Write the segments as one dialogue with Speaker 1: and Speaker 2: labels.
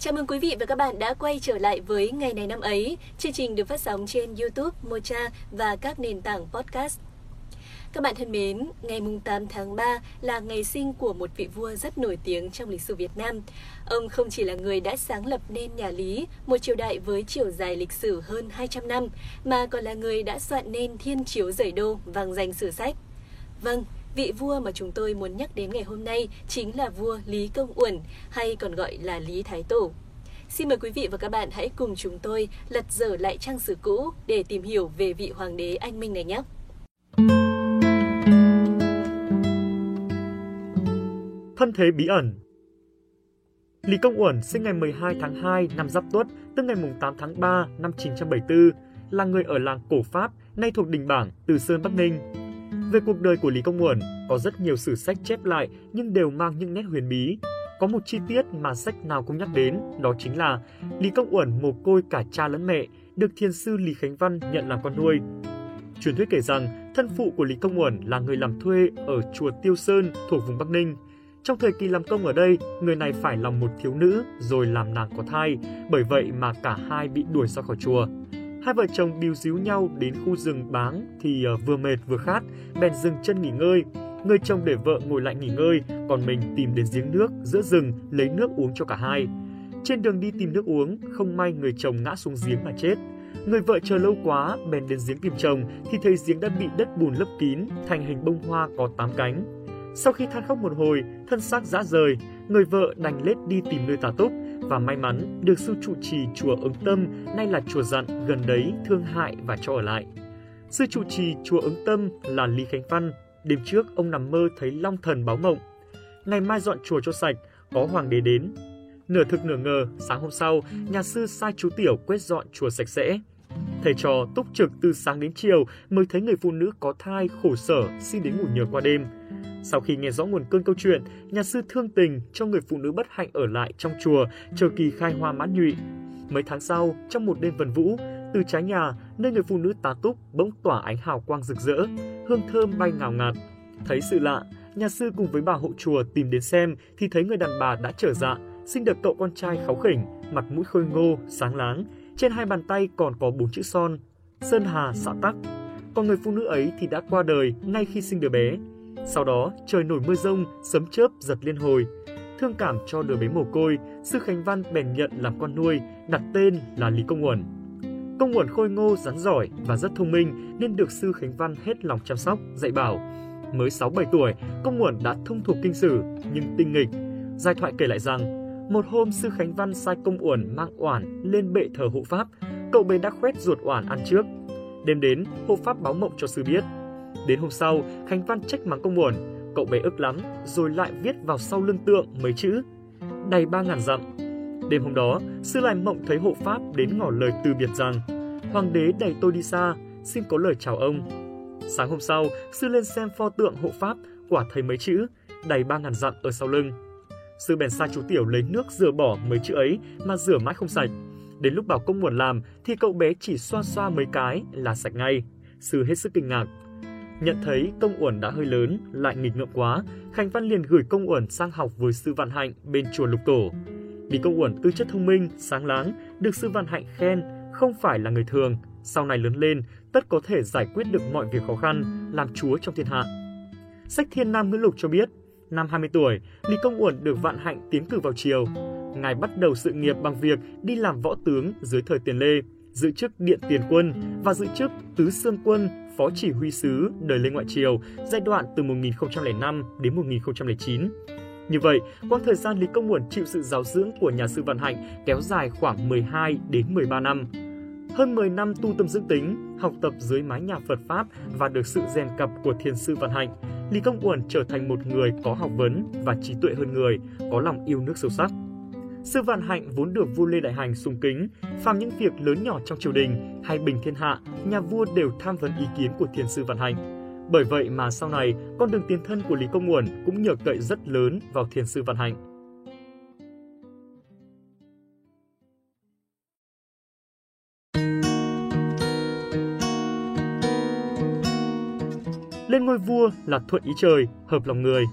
Speaker 1: Chào mừng quý vị và các bạn đã quay trở lại với Ngày này năm ấy. Chương trình được phát sóng trên YouTube, Mocha và các nền tảng podcast. Các bạn thân mến, ngày 8 tháng 3 là ngày sinh của một vị vua rất nổi tiếng trong lịch sử Việt Nam. Ông không chỉ là người đã sáng lập nên nhà Lý, một triều đại với chiều dài lịch sử hơn 200 năm, mà còn là người đã soạn nên thiên chiếu giải đô vang danh sử sách. Vâng, Vị vua mà chúng tôi muốn nhắc đến ngày hôm nay chính là vua Lý Công Uẩn, hay còn gọi là Lý Thái Tổ. Xin mời quý vị và các bạn hãy cùng chúng tôi lật dở lại trang sử cũ để tìm hiểu về vị hoàng đế anh minh này nhé.
Speaker 2: Thân thế bí ẩn Lý Công Uẩn sinh ngày 12 tháng 2 năm Giáp Tuất, tức ngày 8 tháng 3 năm 974, là người ở làng Cổ Pháp, nay thuộc Đình Bảng, Từ Sơn, Bắc Ninh. Về cuộc đời của Lý Công Uẩn, có rất nhiều sử sách chép lại nhưng đều mang những nét huyền bí. Có một chi tiết mà sách nào cũng nhắc đến, đó chính là Lý Công Uẩn mồ côi cả cha lẫn mẹ, được thiền sư Lý Khánh Văn nhận làm con nuôi. Truyền thuyết kể rằng, thân phụ của Lý Công Uẩn là người làm thuê ở chùa Tiêu Sơn thuộc vùng Bắc Ninh. Trong thời kỳ làm công ở đây, người này phải lòng một thiếu nữ rồi làm nàng có thai, bởi vậy mà cả hai bị đuổi ra khỏi chùa. Hai vợ chồng bìu díu nhau đến khu rừng báng thì ờ, vừa mệt vừa khát, bèn dừng chân nghỉ ngơi. Người chồng để vợ ngồi lại nghỉ ngơi, còn mình tìm đến giếng nước giữa rừng lấy nước uống cho cả hai. Trên đường đi tìm nước uống, không may người chồng ngã xuống giếng mà chết. Người vợ chờ lâu quá, bèn đến giếng tìm chồng thì thấy giếng đã bị đất bùn lấp kín, thành hình bông hoa có tám cánh. Sau khi than khóc một hồi, thân xác rã rời, người vợ đành lết đi tìm nơi tà túc và may mắn được sư trụ trì chùa ứng tâm, nay là chùa dặn gần đấy thương hại và cho ở lại. Sư trụ trì chùa ứng tâm là Lý Khánh Văn. Đêm trước ông nằm mơ thấy long thần báo mộng. Ngày mai dọn chùa cho sạch, có hoàng đế đến. Nửa thực nửa ngờ, sáng hôm sau, nhà sư sai chú tiểu quét dọn chùa sạch sẽ. Thầy trò túc trực từ sáng đến chiều mới thấy người phụ nữ có thai khổ sở xin đến ngủ nhờ qua đêm. Sau khi nghe rõ nguồn cơn câu chuyện, nhà sư thương tình cho người phụ nữ bất hạnh ở lại trong chùa chờ kỳ khai hoa mãn nhụy. Mấy tháng sau, trong một đêm vần vũ, từ trái nhà, nơi người phụ nữ tá túc bỗng tỏa ánh hào quang rực rỡ, hương thơm bay ngào ngạt. Thấy sự lạ, nhà sư cùng với bà hộ chùa tìm đến xem thì thấy người đàn bà đã trở dạ, sinh được cậu con trai kháu khỉnh, mặt mũi khôi ngô, sáng láng, trên hai bàn tay còn có bốn chữ son, Sơn Hà xã Tắc. Còn người phụ nữ ấy thì đã qua đời ngay khi sinh đứa bé. Sau đó, trời nổi mưa rông, sấm chớp giật liên hồi. Thương cảm cho đứa bé mồ côi, sư Khánh Văn bèn nhận làm con nuôi, đặt tên là Lý Công Uẩn. Công Uẩn khôi ngô, rắn giỏi và rất thông minh nên được sư Khánh Văn hết lòng chăm sóc, dạy bảo. Mới 6-7 tuổi, Công Uẩn đã thông thuộc kinh sử nhưng tinh nghịch. Giai thoại kể lại rằng, một hôm sư Khánh Văn sai Công Uẩn mang oản lên bệ thờ hộ pháp, cậu bé đã khoét ruột oản ăn trước. Đêm đến, hộ pháp báo mộng cho sư biết – Đến hôm sau, Khánh Văn trách mắng công buồn, cậu bé ức lắm, rồi lại viết vào sau lưng tượng mấy chữ đầy ba ngàn dặm. Đêm hôm đó, sư lại mộng thấy hộ pháp đến ngỏ lời từ biệt rằng Hoàng đế đẩy tôi đi xa, xin có lời chào ông. Sáng hôm sau, sư lên xem pho tượng hộ pháp, quả thấy mấy chữ đầy ba ngàn dặm ở sau lưng. Sư bèn sai chú Tiểu lấy nước rửa bỏ mấy chữ ấy mà rửa mãi không sạch. Đến lúc bảo công buồn làm thì cậu bé chỉ xoa xoa mấy cái là sạch ngay. Sư hết sức kinh ngạc, Nhận thấy công uẩn đã hơi lớn, lại nghịch ngợm quá, Khánh Văn liền gửi công uẩn sang học với sư Vạn Hạnh bên chùa Lục Tổ. Vì công uẩn tư chất thông minh, sáng láng, được sư Vạn Hạnh khen không phải là người thường, sau này lớn lên tất có thể giải quyết được mọi việc khó khăn, làm chúa trong thiên hạ. Sách Thiên Nam Ngữ Lục cho biết, năm 20 tuổi, Lý Công Uẩn được Vạn Hạnh tiến cử vào triều. Ngài bắt đầu sự nghiệp bằng việc đi làm võ tướng dưới thời Tiền Lê, giữ chức Điện Tiền Quân và giữ chức Tứ Xương Quân Phó Chỉ huy sứ đời Lê Ngoại Triều giai đoạn từ 1005 đến 1009. Như vậy, quãng thời gian Lý Công Uẩn chịu sự giáo dưỡng của nhà sư Văn Hạnh kéo dài khoảng 12 đến 13 năm. Hơn 10 năm tu tâm dưỡng tính, học tập dưới mái nhà Phật Pháp và được sự rèn cập của thiền sư Văn Hạnh, Lý Công Uẩn trở thành một người có học vấn và trí tuệ hơn người, có lòng yêu nước sâu sắc. Sư Vạn Hạnh vốn được vua Lê Đại Hành sùng kính, phàm những việc lớn nhỏ trong triều đình hay bình thiên hạ, nhà vua đều tham vấn ý kiến của thiền sư Vạn Hạnh. Bởi vậy mà sau này, con đường tiền thân của Lý Công Uẩn cũng nhờ cậy rất lớn vào thiền sư Vạn Hạnh. Lên ngôi vua là thuận ý trời, hợp lòng người.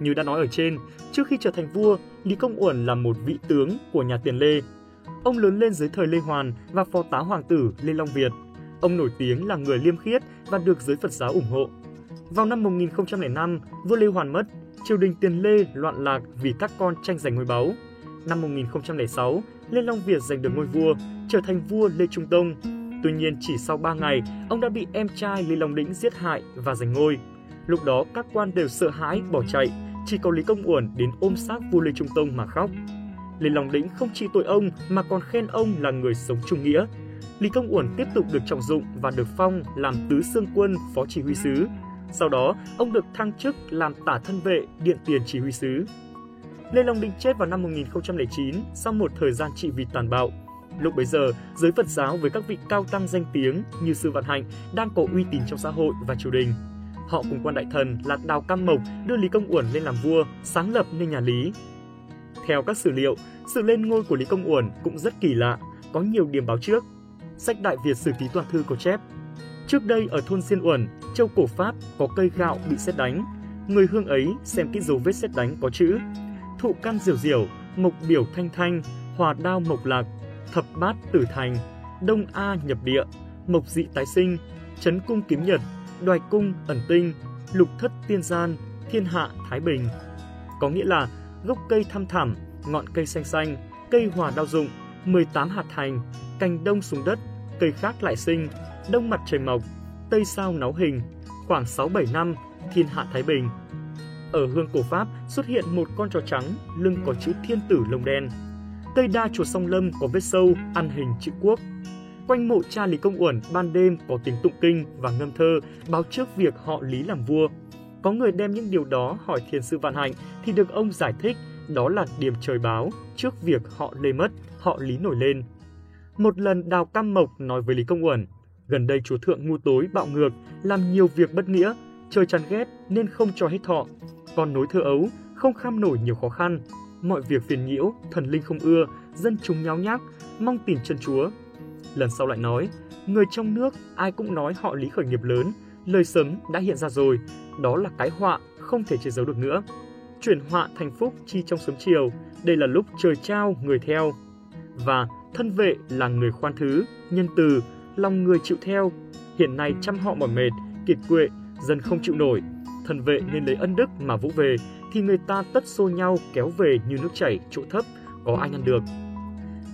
Speaker 2: Như đã nói ở trên, Trước khi trở thành vua, Lý Công Uẩn là một vị tướng của nhà Tiền Lê. Ông lớn lên dưới thời Lê Hoàn và phó tá hoàng tử Lê Long Việt. Ông nổi tiếng là người liêm khiết và được giới Phật giáo ủng hộ. Vào năm 1005, vua Lê Hoàn mất, triều đình Tiền Lê loạn lạc vì các con tranh giành ngôi báu. Năm 1006, Lê Long Việt giành được ngôi vua, trở thành vua Lê Trung Tông. Tuy nhiên chỉ sau 3 ngày, ông đã bị em trai Lê Long Đĩnh giết hại và giành ngôi. Lúc đó các quan đều sợ hãi bỏ chạy, chỉ có Lý Công Uẩn đến ôm xác vua Lê Trung Tông mà khóc. Lê Long Đĩnh không chỉ tội ông mà còn khen ông là người sống trung nghĩa. Lý Công Uẩn tiếp tục được trọng dụng và được phong làm tứ xương quân phó chỉ huy sứ. Sau đó, ông được thăng chức làm tả thân vệ điện tiền chỉ huy sứ. Lê Long Đĩnh chết vào năm 1009 sau một thời gian trị vì tàn bạo. Lúc bấy giờ, giới Phật giáo với các vị cao tăng danh tiếng như Sư Vạn Hạnh đang có uy tín trong xã hội và triều đình. Họ cùng quan đại thần là Đào Cam Mộc đưa Lý Công Uẩn lên làm vua, sáng lập nên nhà Lý. Theo các sử liệu, sự lên ngôi của Lý Công Uẩn cũng rất kỳ lạ, có nhiều điểm báo trước. Sách Đại Việt Sử Ký Toàn Thư có chép, Trước đây ở thôn Xiên Uẩn, châu cổ Pháp có cây gạo bị xét đánh. Người hương ấy xem kỹ dấu vết xét đánh có chữ thụ căn diều diều, mộc biểu thanh thanh, hòa đao mộc lạc, thập bát tử thành, đông A nhập địa, mộc dị tái sinh, chấn cung kiếm nhật, đoài cung ẩn tinh, lục thất tiên gian, thiên hạ thái bình. Có nghĩa là gốc cây thăm thẳm, ngọn cây xanh xanh, cây hòa đao dụng, 18 hạt thành, cành đông xuống đất, cây khác lại sinh, đông mặt trời mọc, tây sao náo hình, khoảng 6-7 năm, thiên hạ thái bình. Ở hương cổ Pháp xuất hiện một con chó trắng, lưng có chữ thiên tử lông đen. Cây đa chùa song lâm có vết sâu, ăn hình chữ quốc. Quanh mộ cha Lý Công Uẩn ban đêm có tiếng tụng kinh và ngâm thơ báo trước việc họ Lý làm vua. Có người đem những điều đó hỏi thiền sư Vạn Hạnh thì được ông giải thích đó là điểm trời báo trước việc họ Lê mất, họ Lý nổi lên. Một lần Đào Cam Mộc nói với Lý Công Uẩn, gần đây chúa thượng ngu tối bạo ngược, làm nhiều việc bất nghĩa, trời chán ghét nên không cho hết thọ, con nối thơ ấu, không kham nổi nhiều khó khăn. Mọi việc phiền nhiễu, thần linh không ưa, dân chúng nháo nhác, mong tìm chân Chúa. Lần sau lại nói, người trong nước ai cũng nói họ lý khởi nghiệp lớn, lời sấm đã hiện ra rồi, đó là cái họa không thể che giấu được nữa. Chuyển họa thành phúc chi trong sớm chiều, đây là lúc trời trao người theo. Và thân vệ là người khoan thứ, nhân từ, lòng người chịu theo. Hiện nay chăm họ mỏi mệt, kiệt quệ, dân không chịu nổi, thần vệ nên lấy ân đức mà vũ về, thì người ta tất xô nhau kéo về như nước chảy chỗ thấp, có ai ngăn được.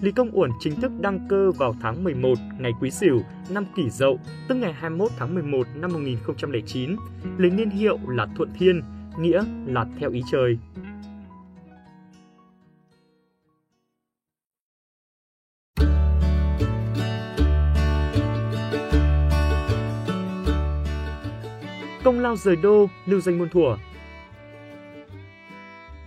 Speaker 2: Lý Công Uẩn chính thức đăng cơ vào tháng 11 ngày Quý Sửu năm Kỷ Dậu, tức ngày 21 tháng 11 năm 1009, lấy niên hiệu là Thuận Thiên, nghĩa là theo ý trời. công lao rời đô, lưu danh muôn thuở.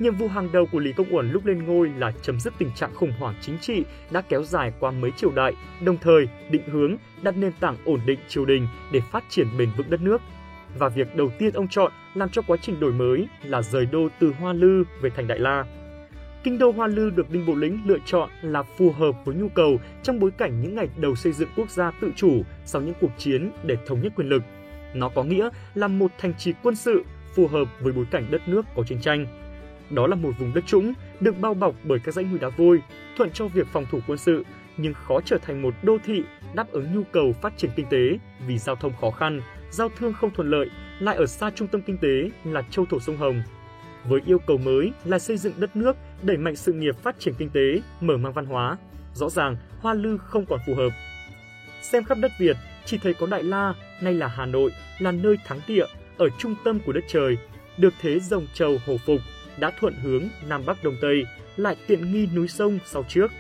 Speaker 2: Nhiệm vụ hàng đầu của Lý Công Uẩn lúc lên ngôi là chấm dứt tình trạng khủng hoảng chính trị đã kéo dài qua mấy triều đại, đồng thời định hướng, đặt nền tảng ổn định triều đình để phát triển bền vững đất nước. Và việc đầu tiên ông chọn làm cho quá trình đổi mới là rời đô từ Hoa Lư về thành Đại La. Kinh đô Hoa Lư được Đinh Bộ Lĩnh lựa chọn là phù hợp với nhu cầu trong bối cảnh những ngày đầu xây dựng quốc gia tự chủ sau những cuộc chiến để thống nhất quyền lực nó có nghĩa là một thành trì quân sự phù hợp với bối cảnh đất nước có chiến tranh. Đó là một vùng đất trũng được bao bọc bởi các dãy núi đá vôi, thuận cho việc phòng thủ quân sự, nhưng khó trở thành một đô thị đáp ứng nhu cầu phát triển kinh tế vì giao thông khó khăn, giao thương không thuận lợi, lại ở xa trung tâm kinh tế là châu thổ sông Hồng. Với yêu cầu mới là xây dựng đất nước, đẩy mạnh sự nghiệp phát triển kinh tế, mở mang văn hóa, rõ ràng Hoa Lư không còn phù hợp. Xem khắp đất Việt, chỉ thấy có Đại La, nay là Hà Nội, là nơi thắng địa, ở trung tâm của đất trời, được thế rồng trầu hổ phục, đã thuận hướng Nam Bắc Đông Tây, lại tiện nghi núi sông sau trước.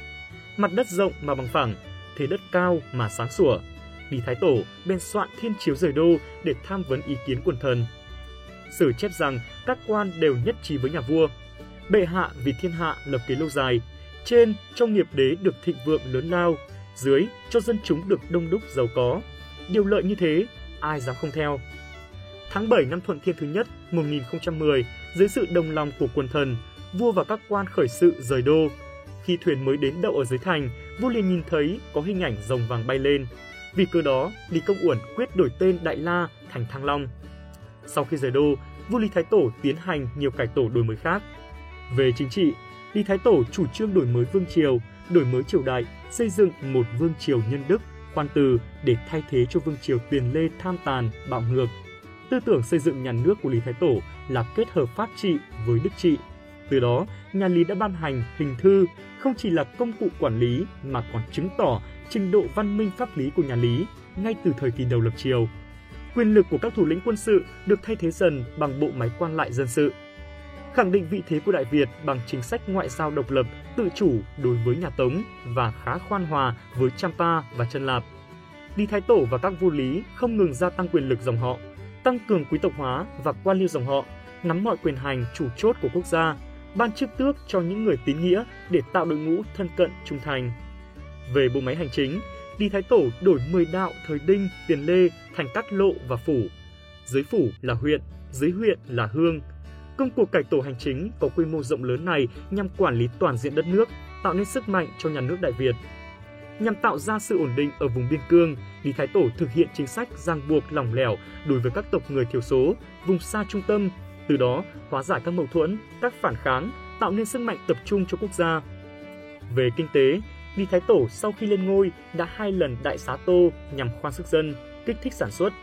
Speaker 2: Mặt đất rộng mà bằng phẳng, thế đất cao mà sáng sủa. Lý Thái Tổ bên soạn thiên chiếu rời đô để tham vấn ý kiến quần thần. Sử chép rằng các quan đều nhất trí với nhà vua. Bệ hạ vì thiên hạ lập kế lâu dài, trên cho nghiệp đế được thịnh vượng lớn lao, dưới cho dân chúng được đông đúc giàu có. Điều lợi như thế, ai dám không theo. Tháng 7 năm Thuận Thiên thứ nhất 1010, dưới sự đồng lòng của quần thần, vua và các quan khởi sự rời đô. Khi thuyền mới đến đậu ở dưới thành, vua liền nhìn thấy có hình ảnh rồng vàng bay lên. Vì cơ đó, Lý Công Uẩn quyết đổi tên Đại La thành Thăng Long. Sau khi rời đô, vua Lý Thái Tổ tiến hành nhiều cải tổ đổi mới khác. Về chính trị, Lý Thái Tổ chủ trương đổi mới vương triều, đổi mới triều đại, xây dựng một vương triều nhân đức, khoan từ để thay thế cho vương triều tiền lê tham tàn, bạo ngược. Tư tưởng xây dựng nhà nước của Lý Thái Tổ là kết hợp pháp trị với đức trị. Từ đó, nhà Lý đã ban hành hình thư không chỉ là công cụ quản lý mà còn chứng tỏ trình độ văn minh pháp lý của nhà Lý ngay từ thời kỳ đầu lập triều. Quyền lực của các thủ lĩnh quân sự được thay thế dần bằng bộ máy quan lại dân sự. Khẳng định vị thế của Đại Việt bằng chính sách ngoại giao độc lập, tự chủ đối với nhà Tống và khá khoan hòa với Champa và Chân Lạp. Lý Thái Tổ và các vua Lý không ngừng gia tăng quyền lực dòng họ, tăng cường quý tộc hóa và quan liêu dòng họ, nắm mọi quyền hành chủ chốt của quốc gia, ban chức tước cho những người tín nghĩa để tạo đội ngũ thân cận trung thành. Về bộ máy hành chính, Lý Thái Tổ đổi 10 đạo thời Đinh, Tiền Lê thành các lộ và phủ. Dưới phủ là huyện, dưới huyện là hương. Công cuộc cải tổ hành chính có quy mô rộng lớn này nhằm quản lý toàn diện đất nước, tạo nên sức mạnh cho nhà nước Đại Việt. Nhằm tạo ra sự ổn định ở vùng biên cương, Lý Thái Tổ thực hiện chính sách ràng buộc lỏng lẻo đối với các tộc người thiểu số, vùng xa trung tâm, từ đó hóa giải các mâu thuẫn, các phản kháng, tạo nên sức mạnh tập trung cho quốc gia. Về kinh tế, Lý Thái Tổ sau khi lên ngôi đã hai lần đại xá tô nhằm khoan sức dân, kích thích sản xuất.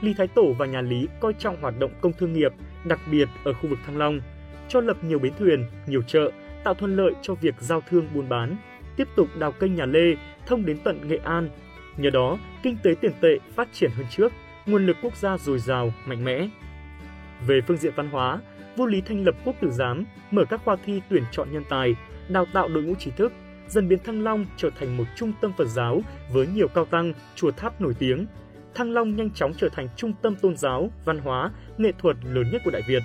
Speaker 2: Lý Thái Tổ và nhà Lý coi trọng hoạt động công thương nghiệp, đặc biệt ở khu vực Thăng Long, cho lập nhiều bến thuyền, nhiều chợ, tạo thuận lợi cho việc giao thương buôn bán, tiếp tục đào kênh nhà Lê thông đến tận Nghệ An. Nhờ đó, kinh tế tiền tệ phát triển hơn trước, nguồn lực quốc gia dồi dào, mạnh mẽ. Về phương diện văn hóa, vua Lý thành lập quốc tử giám, mở các khoa thi tuyển chọn nhân tài, đào tạo đội ngũ trí thức, dần biến Thăng Long trở thành một trung tâm Phật giáo với nhiều cao tăng, chùa tháp nổi tiếng. Thăng Long nhanh chóng trở thành trung tâm tôn giáo, văn hóa, nghệ thuật lớn nhất của Đại Việt.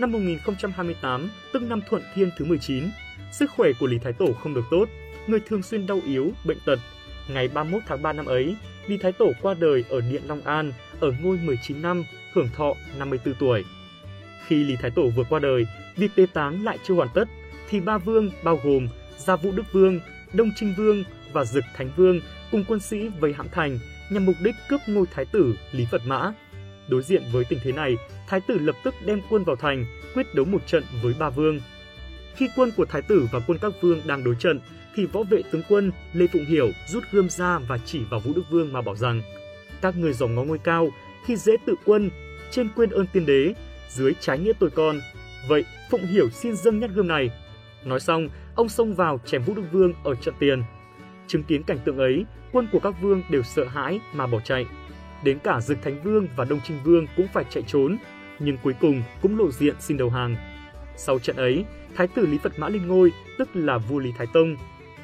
Speaker 2: Năm 1028, tức năm Thuận Thiên thứ 19, sức khỏe của Lý Thái Tổ không được tốt, người thường xuyên đau yếu, bệnh tật. Ngày 31 tháng 3 năm ấy, Lý Thái Tổ qua đời ở Điện Long An, ở ngôi 19 năm, hưởng thọ 54 tuổi. Khi Lý Thái Tổ vừa qua đời, việc tế táng lại chưa hoàn tất, thì ba vương bao gồm Gia Vũ Đức Vương, Đông Trinh Vương và Dực Thánh Vương cùng quân sĩ vây hãm thành nhằm mục đích cướp ngôi thái tử Lý Phật Mã. Đối diện với tình thế này, thái tử lập tức đem quân vào thành, quyết đấu một trận với ba vương. Khi quân của thái tử và quân các vương đang đối trận, thì võ vệ tướng quân Lê Phụng Hiểu rút gươm ra và chỉ vào Vũ Đức Vương mà bảo rằng các người dòng ngó ngôi cao, khi dễ tự quân, trên quên ơn tiên đế, dưới trái nghĩa tôi con. Vậy Phụng Hiểu xin dâng nhát gươm này. Nói xong, ông xông vào chém Vũ Đức Vương ở trận tiền. Chứng kiến cảnh tượng ấy, quân của các vương đều sợ hãi mà bỏ chạy. Đến cả Dực Thánh Vương và Đông Trinh Vương cũng phải chạy trốn, nhưng cuối cùng cũng lộ diện xin đầu hàng. Sau trận ấy, Thái tử Lý Phật Mã lên ngôi, tức là vua Lý Thái Tông.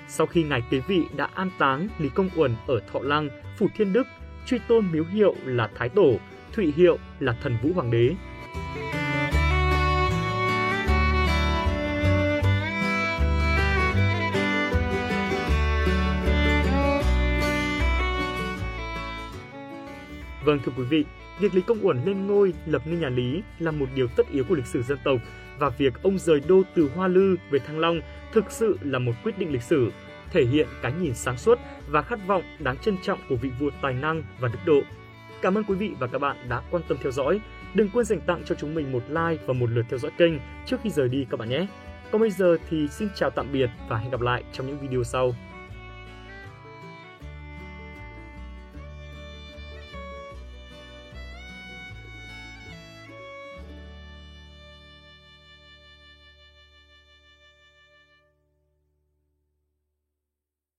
Speaker 2: Sau khi ngài kế vị đã an táng Lý Công Uẩn ở Thọ Lăng, Phủ Thiên Đức, truy tôn miếu hiệu là Thái Tổ, thụy hiệu là Thần Vũ Hoàng đế. Vâng thưa quý vị, việc Lý Công Uẩn lên ngôi lập nên nhà Lý là một điều tất yếu của lịch sử dân tộc và việc ông rời đô từ Hoa Lư về Thăng Long thực sự là một quyết định lịch sử, thể hiện cái nhìn sáng suốt và khát vọng đáng trân trọng của vị vua tài năng và đức độ. Cảm ơn quý vị và các bạn đã quan tâm theo dõi. Đừng quên dành tặng cho chúng mình một like và một lượt theo dõi kênh trước khi rời đi các bạn nhé. Còn bây giờ thì xin chào tạm biệt và hẹn gặp lại trong những video sau.